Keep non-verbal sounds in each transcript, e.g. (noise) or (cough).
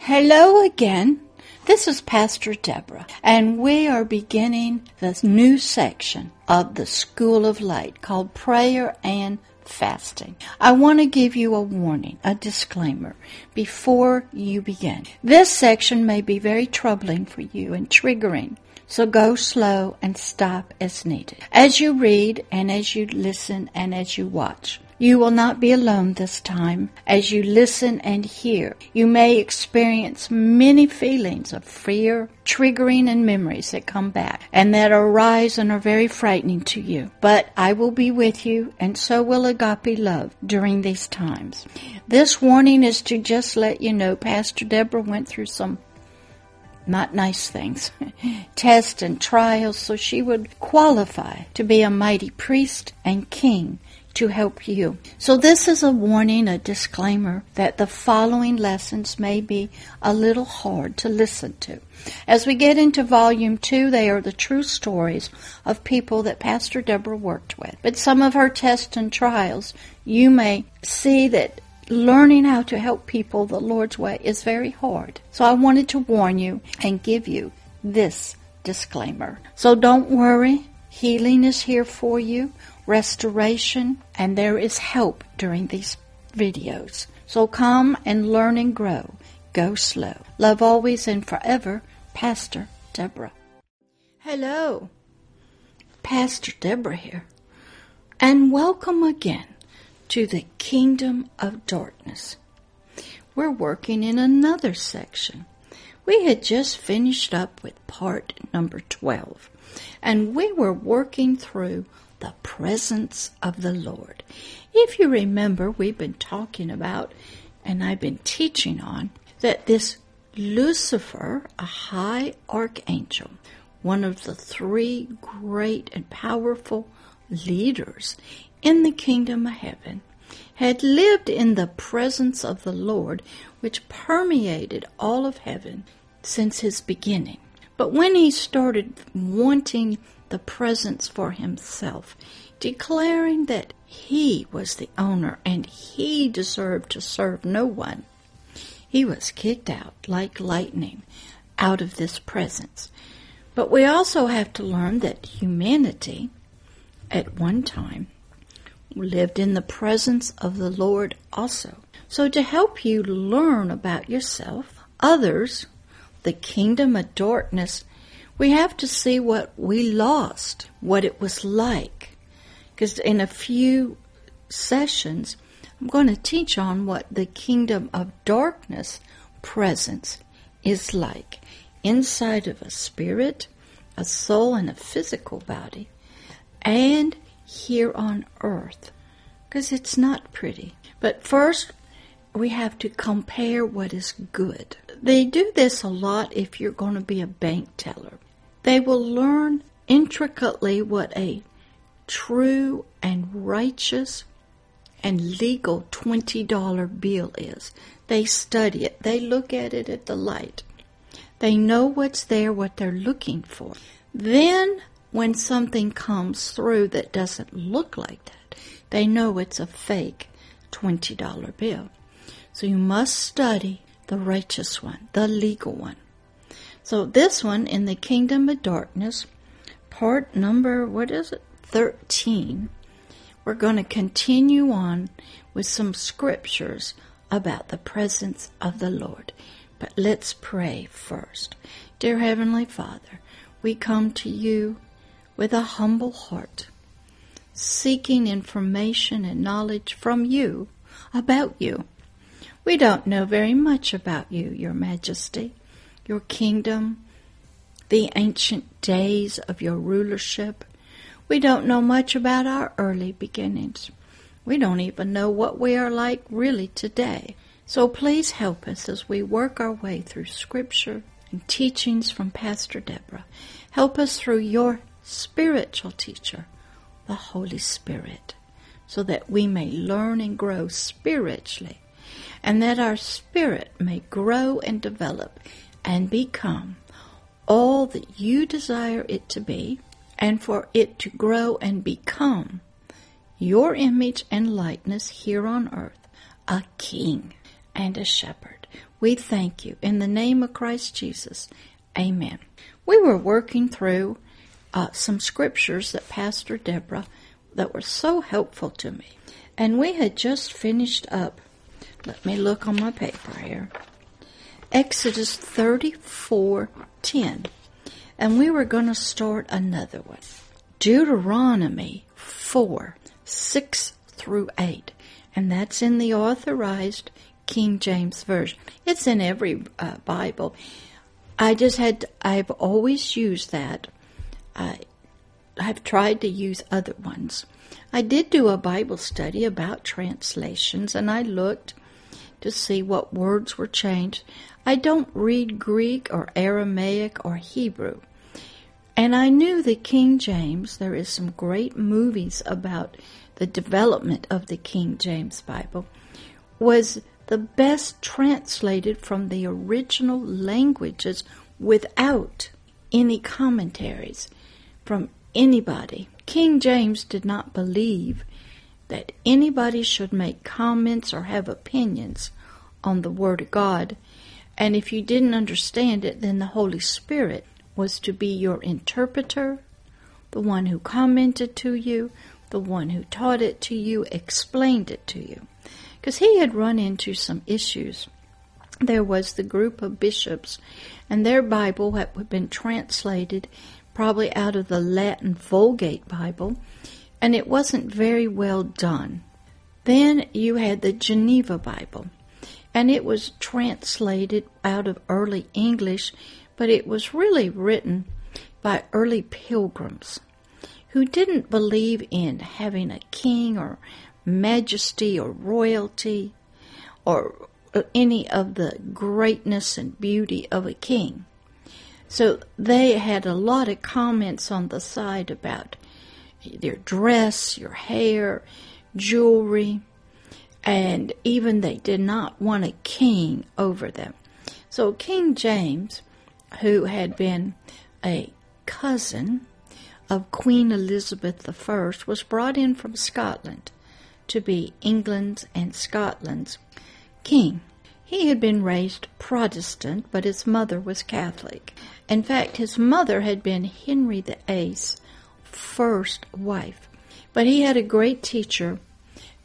Hello again. This is Pastor Deborah, and we are beginning the new section of the School of Light called Prayer and Fasting. I want to give you a warning, a disclaimer, before you begin. This section may be very troubling for you and triggering. So go slow and stop as needed. As you read and as you listen and as you watch, you will not be alone this time as you listen and hear. You may experience many feelings of fear, triggering, and memories that come back and that arise and are very frightening to you. But I will be with you, and so will agape love during these times. This warning is to just let you know Pastor Deborah went through some not nice things, (laughs) tests and trials, so she would qualify to be a mighty priest and king to help you. So this is a warning, a disclaimer that the following lessons may be a little hard to listen to. As we get into volume two, they are the true stories of people that Pastor Deborah worked with. But some of her tests and trials, you may see that learning how to help people the Lord's way is very hard. So I wanted to warn you and give you this disclaimer. So don't worry. Healing is here for you restoration, and there is help during these videos. So come and learn and grow. Go slow. Love always and forever, Pastor Deborah. Hello, Pastor Deborah here, and welcome again to the Kingdom of Darkness. We're working in another section. We had just finished up with part number 12, and we were working through the presence of the Lord. If you remember, we've been talking about, and I've been teaching on, that this Lucifer, a high archangel, one of the three great and powerful leaders in the kingdom of heaven, had lived in the presence of the Lord, which permeated all of heaven since his beginning. But when he started wanting the presence for himself, declaring that he was the owner and he deserved to serve no one. He was kicked out like lightning out of this presence. But we also have to learn that humanity, at one time, lived in the presence of the Lord also. So, to help you learn about yourself, others, the kingdom of darkness we have to see what we lost, what it was like. Because in a few sessions, I'm going to teach on what the kingdom of darkness presence is like inside of a spirit, a soul, and a physical body, and here on earth. Because it's not pretty. But first, we have to compare what is good. They do this a lot if you're going to be a bank teller. They will learn intricately what a true and righteous and legal $20 bill is. They study it, they look at it at the light. They know what's there, what they're looking for. Then, when something comes through that doesn't look like that, they know it's a fake $20 bill. So you must study the righteous one, the legal one. So this one in the kingdom of darkness, part number, what is it? 13. We're going to continue on with some scriptures about the presence of the Lord. But let's pray first. Dear Heavenly Father, we come to you with a humble heart, seeking information and knowledge from you about you. We don't know very much about you, Your Majesty your kingdom, the ancient days of your rulership. We don't know much about our early beginnings. We don't even know what we are like really today. So please help us as we work our way through Scripture and teachings from Pastor Deborah. Help us through your spiritual teacher, the Holy Spirit, so that we may learn and grow spiritually, and that our spirit may grow and develop and become all that you desire it to be, and for it to grow and become your image and likeness here on earth, a king and a shepherd. We thank you. In the name of Christ Jesus, amen. We were working through uh, some scriptures that Pastor Deborah that were so helpful to me. And we had just finished up. Let me look on my paper here. Exodus 34:10. And we were going to start another one. Deuteronomy 4 6 through 8. And that's in the authorized King James Version. It's in every uh, Bible. I just had, I've always used that. I, I've tried to use other ones. I did do a Bible study about translations and I looked to see what words were changed. I don't read Greek or Aramaic or Hebrew. And I knew the King James, there is some great movies about the development of the King James Bible, was the best translated from the original languages without any commentaries from anybody. King James did not believe that anybody should make comments or have opinions on the Word of God. And if you didn't understand it, then the Holy Spirit was to be your interpreter, the one who commented to you, the one who taught it to you, explained it to you. Because he had run into some issues. There was the group of bishops, and their Bible had been translated probably out of the Latin Vulgate Bible, and it wasn't very well done. Then you had the Geneva Bible, and it was translated out of early English but it was really written by early pilgrims who didn't believe in having a king or majesty or royalty or any of the greatness and beauty of a king. So they had a lot of comments on the side about their dress, your hair, jewelry, and even they did not want a king over them. So King James who had been a cousin of Queen Elizabeth I, was brought in from Scotland to be England's and Scotland's king. He had been raised Protestant, but his mother was Catholic. In fact, his mother had been Henry VIII's first wife. But he had a great teacher,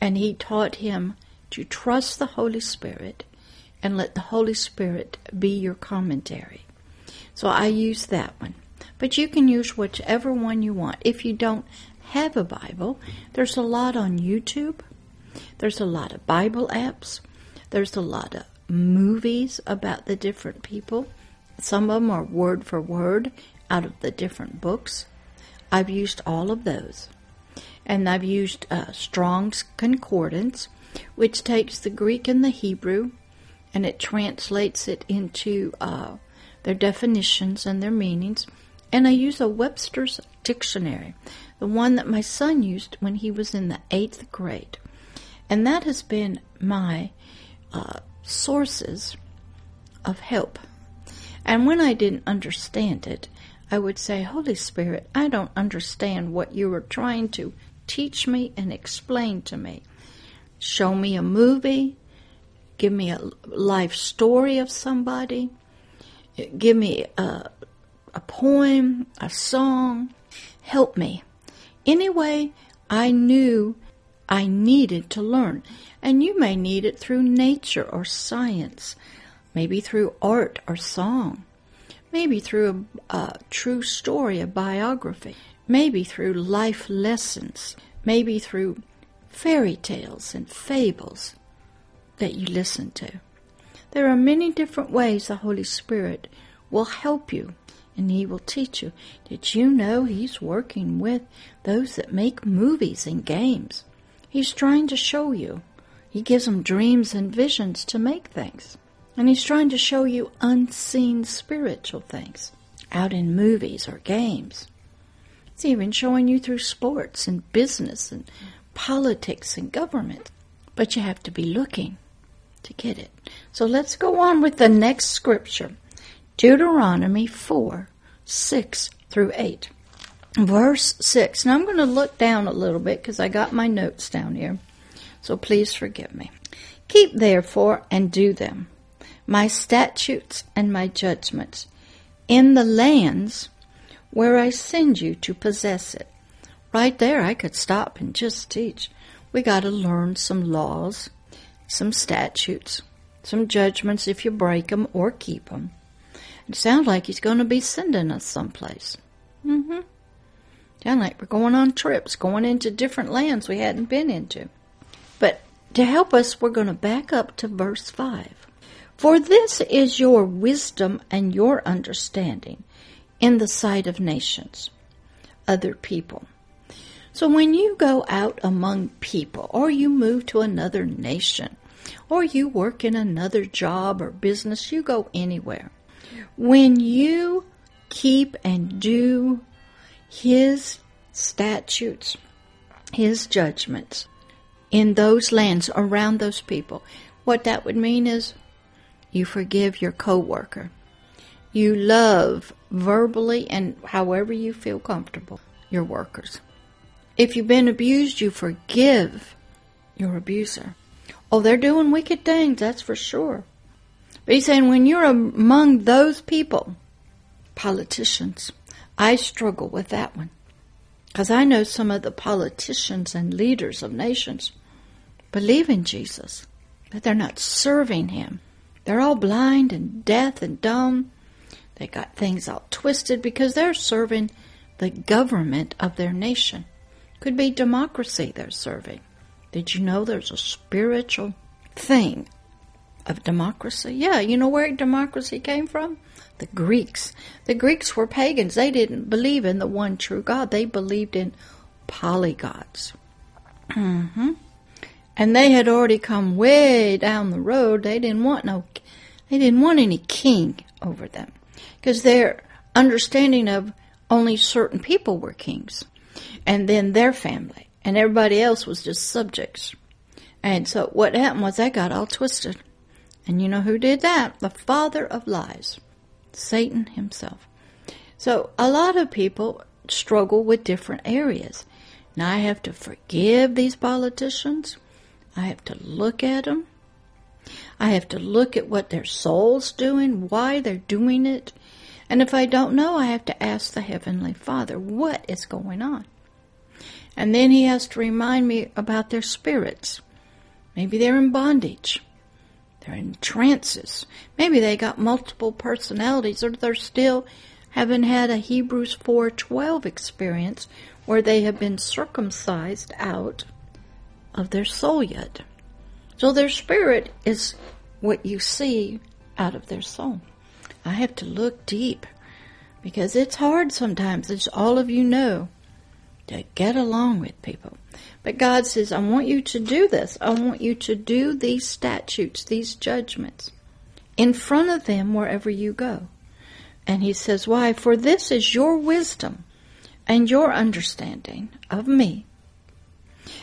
and he taught him to trust the Holy Spirit and let the Holy Spirit be your commentary. So I use that one. But you can use whichever one you want. If you don't have a Bible, there's a lot on YouTube. There's a lot of Bible apps. There's a lot of movies about the different people. Some of them are word for word out of the different books. I've used all of those. And I've used uh, Strong's Concordance, which takes the Greek and the Hebrew and it translates it into uh, their definitions and their meanings, and I use a Webster's dictionary, the one that my son used when he was in the eighth grade. And that has been my uh, sources of help. And when I didn't understand it, I would say, Holy Spirit, I don't understand what you are trying to teach me and explain to me. Show me a movie, give me a life story of somebody, give me a, a poem, a song, help me. Anyway, I knew I needed to learn. And you may need it through nature or science, maybe through art or song, maybe through a, a true story, a biography, maybe through life lessons, maybe through fairy tales and fables that you listen to. There are many different ways the Holy Spirit will help you and He will teach you. Did you know He's working with those that make movies and games? He's trying to show you. He gives them dreams and visions to make things. And He's trying to show you unseen spiritual things out in movies or games. He's even showing you through sports and business and politics and government. But you have to be looking to get it. So let's go on with the next scripture Deuteronomy 4 6 through 8. Verse 6. Now I'm going to look down a little bit because I got my notes down here. So please forgive me. Keep therefore and do them, my statutes and my judgments in the lands where I send you to possess it. Right there, I could stop and just teach. We got to learn some laws, some statutes, some judgments if you break them or keep them. It sounds like he's going to be sending us someplace. Mm-hmm. Sound like we're going on trips, going into different lands we hadn't been into. But to help us, we're going to back up to verse 5. For this is your wisdom and your understanding in the sight of nations, other people. So when you go out among people, or you move to another nation, or you work in another job or business, you go anywhere. When you keep and do His statutes, His judgments in those lands around those people, what that would mean is you forgive your coworker. You love verbally and however you feel comfortable your workers. If you've been abused, you forgive your abuser. Oh, they're doing wicked things, that's for sure. But he's saying when you're among those people, politicians, I struggle with that one. Because I know some of the politicians and leaders of nations believe in Jesus, but they're not serving him. They're all blind and deaf and dumb. They got things all twisted because they're serving the government of their nation. Could be democracy they're serving. Did you know there's a spiritual thing of democracy? Yeah, you know where democracy came from? The Greeks. The Greeks were pagans. They didn't believe in the one true God. They believed in polygods. Mm-hmm. And they had already come way down the road. They didn't want no, they didn't want any king over them because their understanding of only certain people were kings and then their family and everybody else was just subjects. And so what happened was they got all twisted. And you know who did that? The father of lies, Satan himself. So a lot of people struggle with different areas. Now I have to forgive these politicians. I have to look at them. I have to look at what their soul's doing, why they're doing it. And if I don't know, I have to ask the Heavenly Father, what is going on? And then He has to remind me about their spirits. Maybe they're in bondage. They're in trances. Maybe they got multiple personalities or they're still haven't had a Hebrews 4:12 experience where they have been circumcised out of their soul yet. So their spirit is what you see out of their soul. I have to look deep because it's hard sometimes, as all of you know, to get along with people. But God says, I want you to do this. I want you to do these statutes, these judgments, in front of them wherever you go. And He says, Why? For this is your wisdom and your understanding of me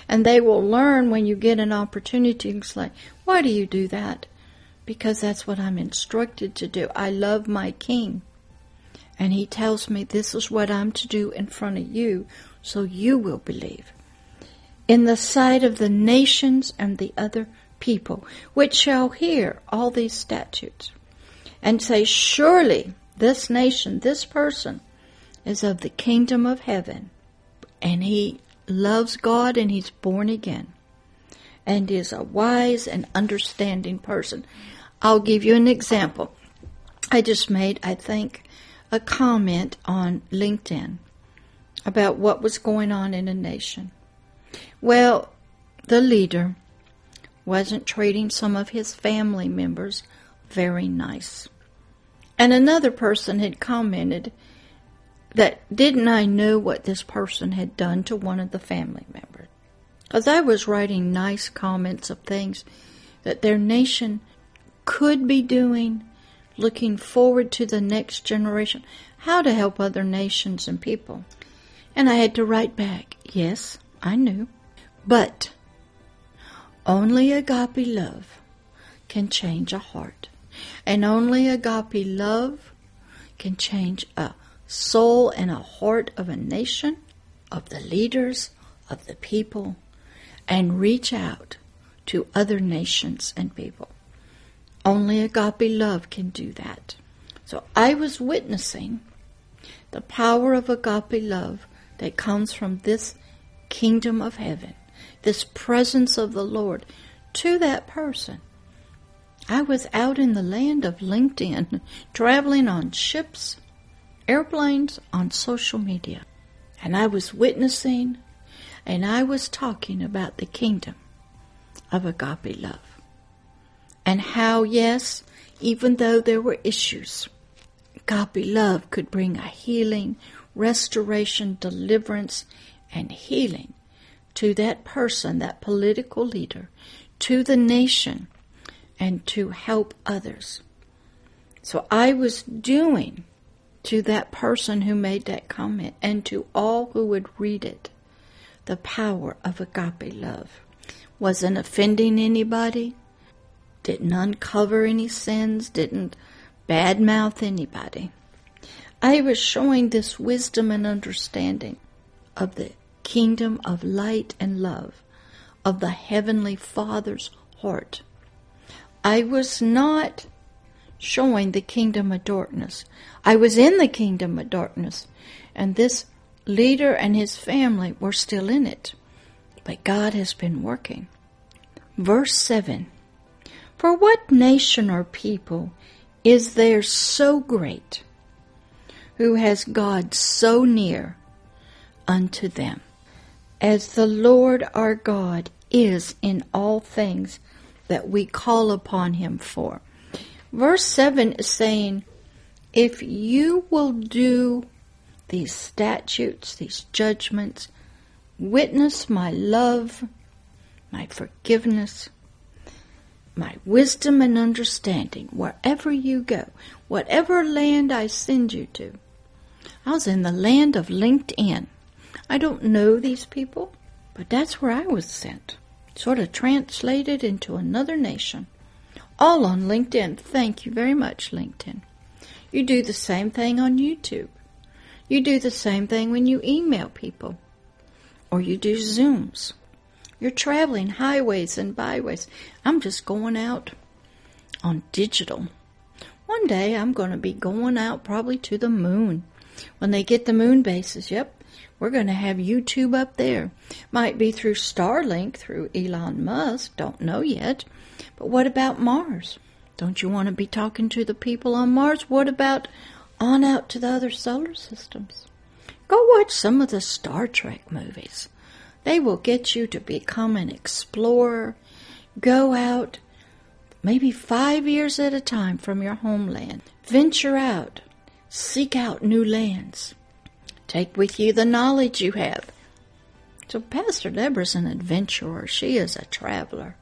and they will learn when you get an opportunity. It's like, why do you do that? Because that's what I'm instructed to do. I love my king. And he tells me this is what I'm to do in front of you, so you will believe. In the sight of the nations and the other people, which shall hear all these statutes, and say, Surely this nation, this person, is of the kingdom of heaven. And he loves God and he's born again and is a wise and understanding person. I'll give you an example. I just made, I think, a comment on LinkedIn about what was going on in a nation. Well, the leader wasn't treating some of his family members very nice. And another person had commented that didn't I know what this person had done to one of the family members? Because I was writing nice comments of things that their nation could be doing, looking forward to the next generation, how to help other nations and people. And I had to write back, yes, I knew, but only agape love can change a heart. And only agape love can change a soul and a heart of a nation, of the leaders, of the people, and reach out to other nations and people. Only agape love can do that. So I was witnessing the power of agape love that comes from this kingdom of heaven, this presence of the Lord to that person. I was out in the land of LinkedIn, (laughs) traveling on ships, airplanes, on social media. And I was witnessing and I was talking about the kingdom of agape love. And how, yes, even though there were issues, agape love could bring a healing, restoration, deliverance, and healing to that person, that political leader, to the nation, and to help others. So I was doing to that person who made that comment and to all who would read it the power of agape love. Wasn't offending anybody, didn't uncover any sins, didn't badmouth anybody. I was showing this wisdom and understanding of the kingdom of light and love, of the Heavenly Father's heart. I was not showing the kingdom of darkness. I was in the kingdom of darkness, and this leader and his family were still in it. But God has been working. Verse 7 For what nation or people is there so great who has God so near unto them? As the Lord our God is in all things that we call upon him for. Verse 7 is saying, If you will do these statutes, these judgments, witness my love, my forgiveness, my wisdom and understanding wherever you go, whatever land I send you to. I was in the land of LinkedIn. I don't know these people, but that's where I was sent. Sort of translated into another nation. All on LinkedIn. Thank you very much, LinkedIn. You do the same thing on YouTube. You do the same thing when you email people or you do Zooms. You're traveling highways and byways. I'm just going out on digital. One day I'm going to be going out probably to the moon. When they get the moon bases, yep, we're going to have YouTube up there. Might be through Starlink, through Elon Musk, don't know yet. But what about Mars? Don't you want to be talking to the people on Mars? What about on out to the other solar systems. Go watch some of the Star Trek movies. They will get you to become an explorer. Go out maybe five years at a time from your homeland. Venture out. Seek out new lands. Take with you the knowledge you have. So Pastor Deborah's an adventurer. She is a traveler.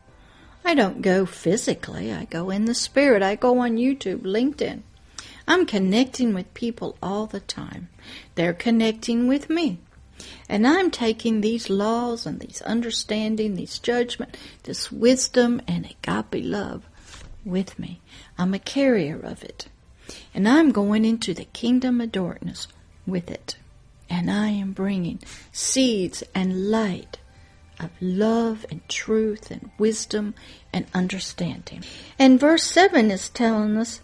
I don't go physically. I go in the spirit. I go on YouTube, LinkedIn. I'm connecting with people all the time. They're connecting with me. And I'm taking these laws and these understanding, these judgment, this wisdom and agape love with me. I'm a carrier of it. And I'm going into the kingdom of darkness with it. And I am bringing seeds and light of love and truth and wisdom and understanding. And verse 7 is telling us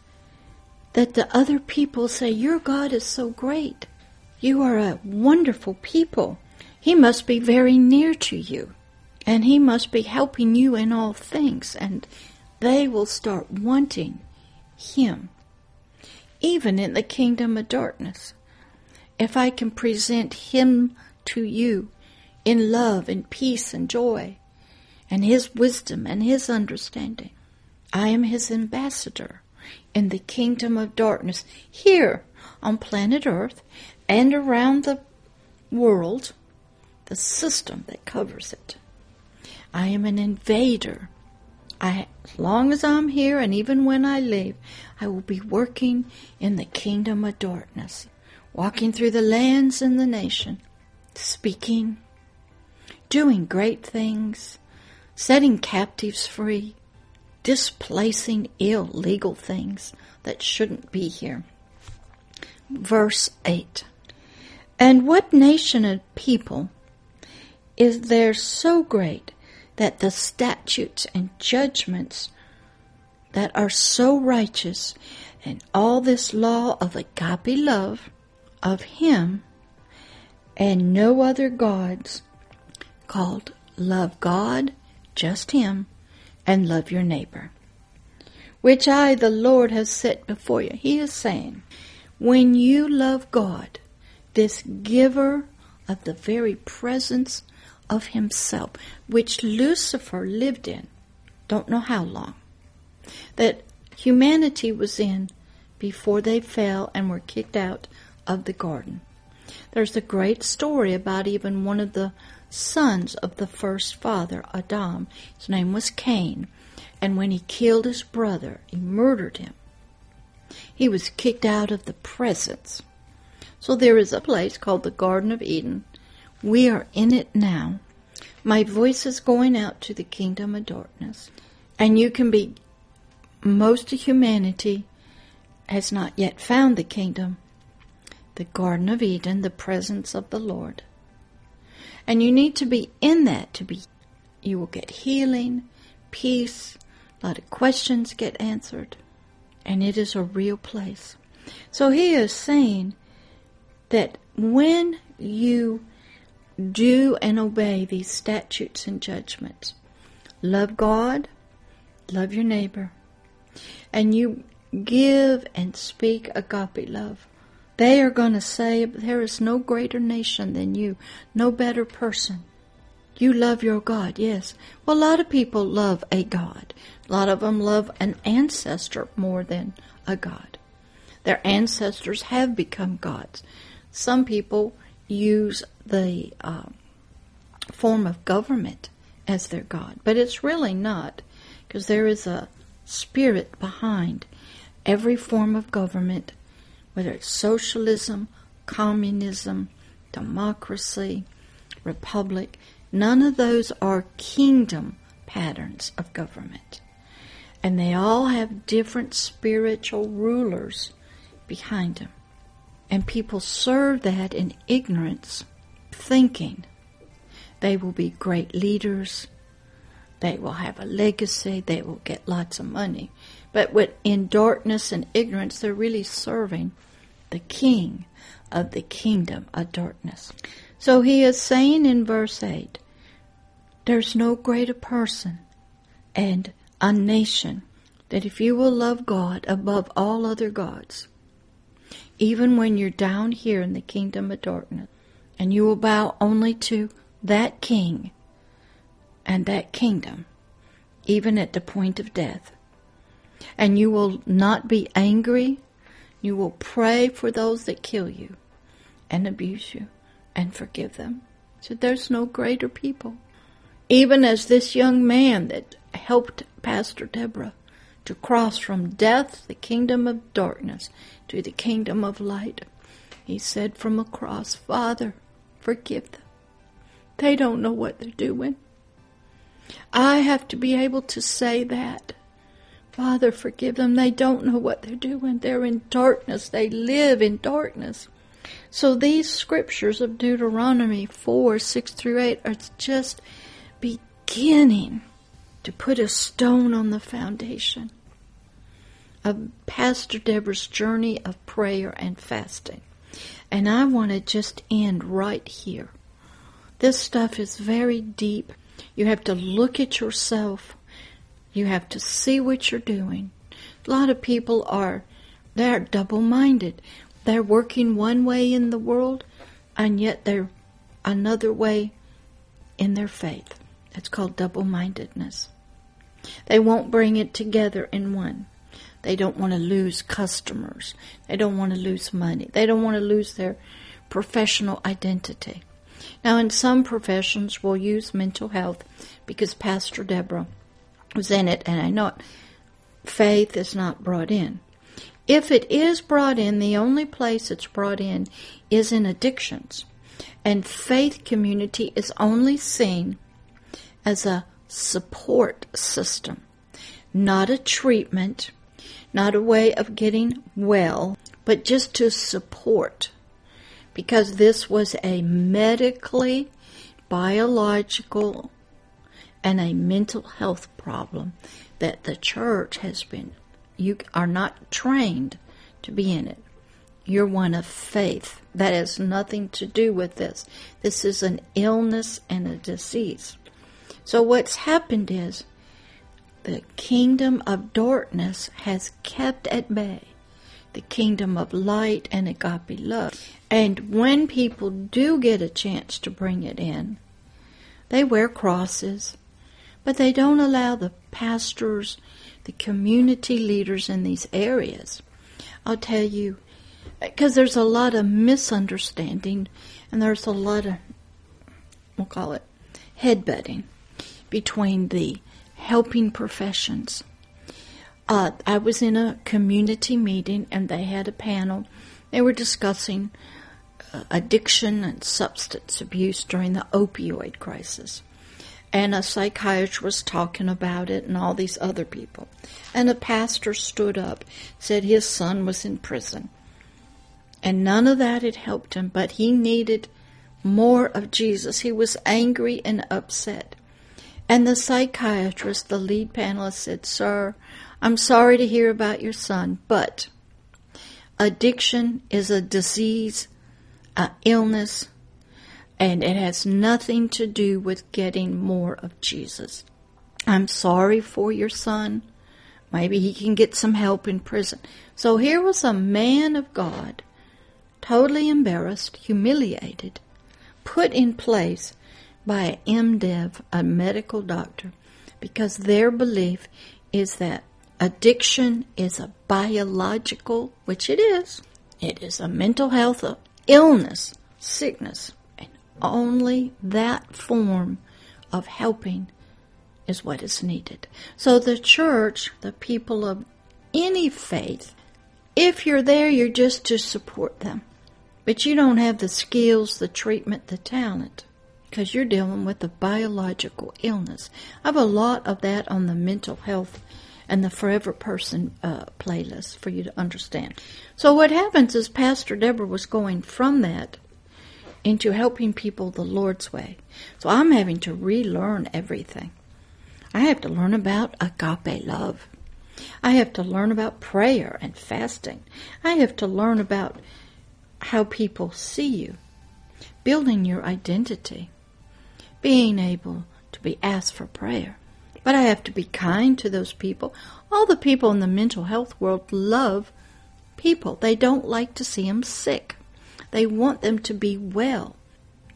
that the other people say, Your God is so great. You are a wonderful people. He must be very near to you. And He must be helping you in all things. And they will start wanting Him, even in the kingdom of darkness. If I can present Him to you in love and peace and joy, and His wisdom and His understanding, I am His ambassador in the kingdom of darkness here on planet Earth and around the world, the system that covers it. I am an invader. I, as long as I'm here and even when I leave, I will be working in the kingdom of darkness, walking through the lands and the nation, speaking, doing great things, setting captives free, displacing illegal things that shouldn't be here. Verse 8 And what nation and people is there so great that the statutes and judgments that are so righteous and all this law of agape love of Him and no other gods called love God, just Him, and love your neighbor, which I, the Lord, have set before you. He is saying, when you love God, this giver of the very presence of Himself, which Lucifer lived in, don't know how long, that humanity was in before they fell and were kicked out of the garden. There's a great story about even one of the sons of the first father, Adam. His name was Cain. And when he killed his brother, he murdered him. He was kicked out of the presence. So there is a place called the Garden of Eden. We are in it now. My voice is going out to the kingdom of darkness. And you can be, most of humanity has not yet found the kingdom, the Garden of Eden, the presence of the Lord. And you need to be in that to be, you will get healing, peace, a lot of questions get answered, and it is a real place. So he is saying that when you do and obey these statutes and judgments, love God, love your neighbor, and you give and speak agape love, they are going to say, There is no greater nation than you, no better person. You love your God, yes. Well, a lot of people love a God. A lot of them love an ancestor more than a God. Their ancestors have become gods. Some people use the uh, form of government as their God, but it's really not, because there is a spirit behind every form of government whether it's socialism, communism, democracy, republic, none of those are kingdom patterns of government. And they all have different spiritual rulers behind them. And people serve that in ignorance, thinking they will be great leaders, they will have a legacy, they will get lots of money. But with, in darkness and ignorance, they're really serving the king of the kingdom of darkness. So he is saying in verse 8, there's no greater person and a nation that if you will love God above all other gods, even when you're down here in the kingdom of darkness, and you will bow only to that king and that kingdom, even at the point of death, and you will not be angry. You will pray for those that kill you and abuse you and forgive them. So there's no greater people. Even as this young man that helped Pastor Deborah to cross from death, the kingdom of darkness, to the kingdom of light, he said from a cross, Father, forgive them. They don't know what they're doing. I have to be able to say that Father, forgive them. They don't know what they're doing. They're in darkness. They live in darkness. So these scriptures of Deuteronomy 4, 6 through 8 are just beginning to put a stone on the foundation of Pastor Deborah's journey of prayer and fasting. And I want to just end right here. This stuff is very deep. You have to look at yourself you have to see what you're doing. A lot of people are, they're double minded. They're working one way in the world, and yet they're another way in their faith. It's called double mindedness. They won't bring it together in one. They don't want to lose customers. They don't want to lose money. They don't want to lose their professional identity. Now, in some professions, we'll use mental health because Pastor Deborah was in it, and I know it, faith is not brought in. If it is brought in, the only place it's brought in is in addictions. And faith community is only seen as a support system, not a treatment, not a way of getting well, but just to support. Because this was a medically, biological and a mental health problem that the church has been, you are not trained to be in it. You're one of faith. That has nothing to do with this. This is an illness and a disease. So what's happened is the kingdom of darkness has kept at bay the kingdom of light and agape love. And when people do get a chance to bring it in, they wear crosses, but they don't allow the pastors, the community leaders in these areas. I'll tell you, because there's a lot of misunderstanding and there's a lot of, we'll call it, headbutting between the helping professions. Uh, I was in a community meeting and they had a panel. They were discussing uh, addiction and substance abuse during the opioid crisis. And a psychiatrist was talking about it and all these other people. And a pastor stood up, said his son was in prison. And none of that had helped him, but he needed more of Jesus. He was angry and upset. And the psychiatrist, the lead panelist, said, Sir, I'm sorry to hear about your son, but addiction is a disease, an illness, and it has nothing to do with getting more of Jesus. I'm sorry for your son. Maybe he can get some help in prison. So here was a man of God, totally embarrassed, humiliated, put in place by an MDiv, a medical doctor, because their belief is that addiction is a biological, which it is, it is a mental health illness, sickness, and only that form of helping is what is needed. So the church, the people of any faith, if you're there, you're just to support them. But you don't have the skills, the treatment, the talent because you're dealing with a biological illness. I have a lot of that on the mental health and the Forever Person uh, playlist for you to understand. So what happens is Pastor Deborah was going from that into helping people the Lord's way. So I'm having to relearn everything. I have to learn about agape love. I have to learn about prayer and fasting. I have to learn about how people see you, building your identity being able to be asked for prayer. But I have to be kind to those people. All the people in the mental health world love people. They don't like to see them sick. They want them to be well.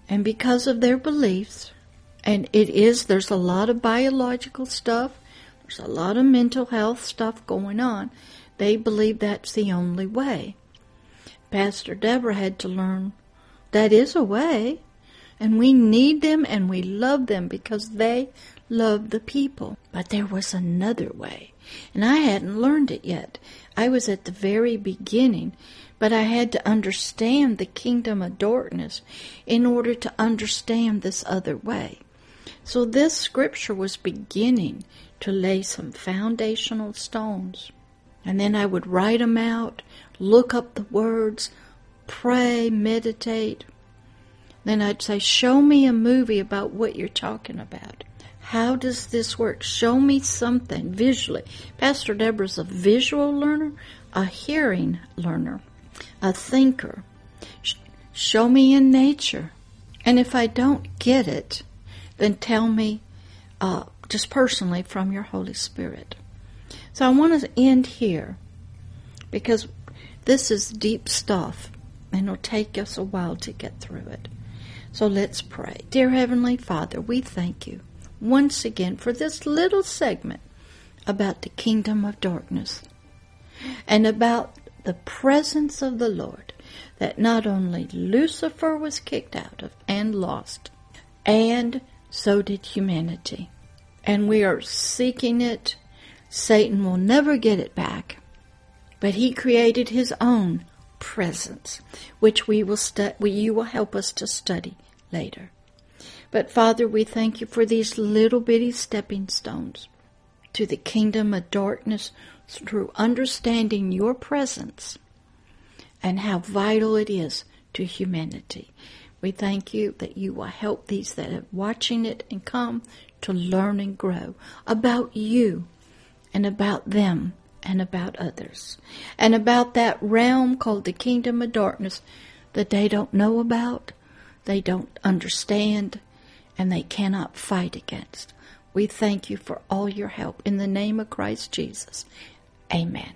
And because of their beliefs, and it is, there's a lot of biological stuff, there's a lot of mental health stuff going on, they believe that's the only way. Pastor Deborah had to learn that is a way. And we need them and we love them because they love the people. But there was another way. And I hadn't learned it yet. I was at the very beginning, but I had to understand the kingdom of darkness in order to understand this other way. So this scripture was beginning to lay some foundational stones. And then I would write them out, look up the words, pray, meditate, then I'd say, Show me a movie about what you're talking about. How does this work? Show me something visually. Pastor Deborah's a visual learner, a hearing learner, a thinker. Show me in nature. And if I don't get it, then tell me uh, just personally from your Holy Spirit. So I want to end here because this is deep stuff and it'll take us a while to get through it. So let's pray. Dear Heavenly Father, we thank you once again for this little segment about the kingdom of darkness and about the presence of the Lord that not only Lucifer was kicked out of and lost, and so did humanity. And we are seeking it. Satan will never get it back. But he created his own presence, which we will stu- you will help us to study later. But Father, we thank you for these little bitty stepping stones to the kingdom of darkness through understanding your presence and how vital it is to humanity. We thank you that you will help these that are watching it and come to learn and grow about you and about them and about others and about that realm called the kingdom of darkness that they don't know about, they don't understand, and they cannot fight against. We thank you for all your help in the name of Christ Jesus. Amen.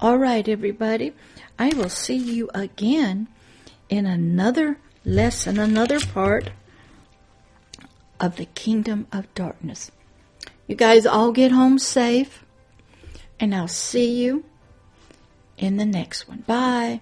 All right, everybody. I will see you again in another lesson, another part of the kingdom of darkness. You guys all get home safe, and I'll see you in the next one. Bye.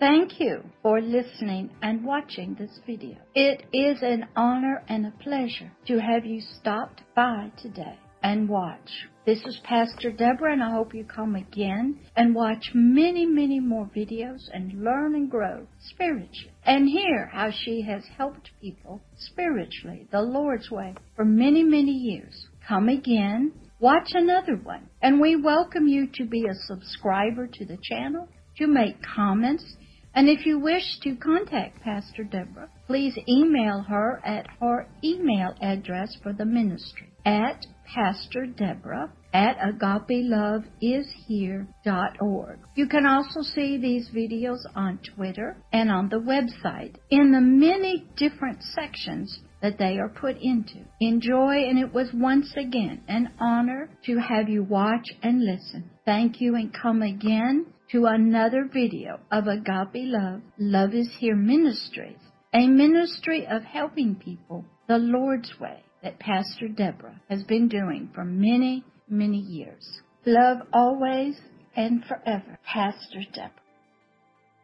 Thank you for listening and watching this video. It is an honor and a pleasure to have you stopped by today and watch. This is Pastor Deborah, and I hope you come again and watch many, many more videos and learn and grow spiritually and hear how she has helped people spiritually the Lord's way for many, many years. Come again, watch another one, and we welcome you to be a subscriber to the channel, to make comments, and if you wish to contact Pastor Deborah, please email her at her email address for the ministry. At Pastor Deborah at agapeloveishere.org. You can also see these videos on Twitter and on the website. In the many different sections that they are put into. Enjoy, and it was once again an honor to have you watch and listen. Thank you and come again to another video of Agape Love, Love is Here Ministries, a ministry of helping people the Lord's way that Pastor Deborah has been doing for many, many years. Love always and forever, Pastor Deborah.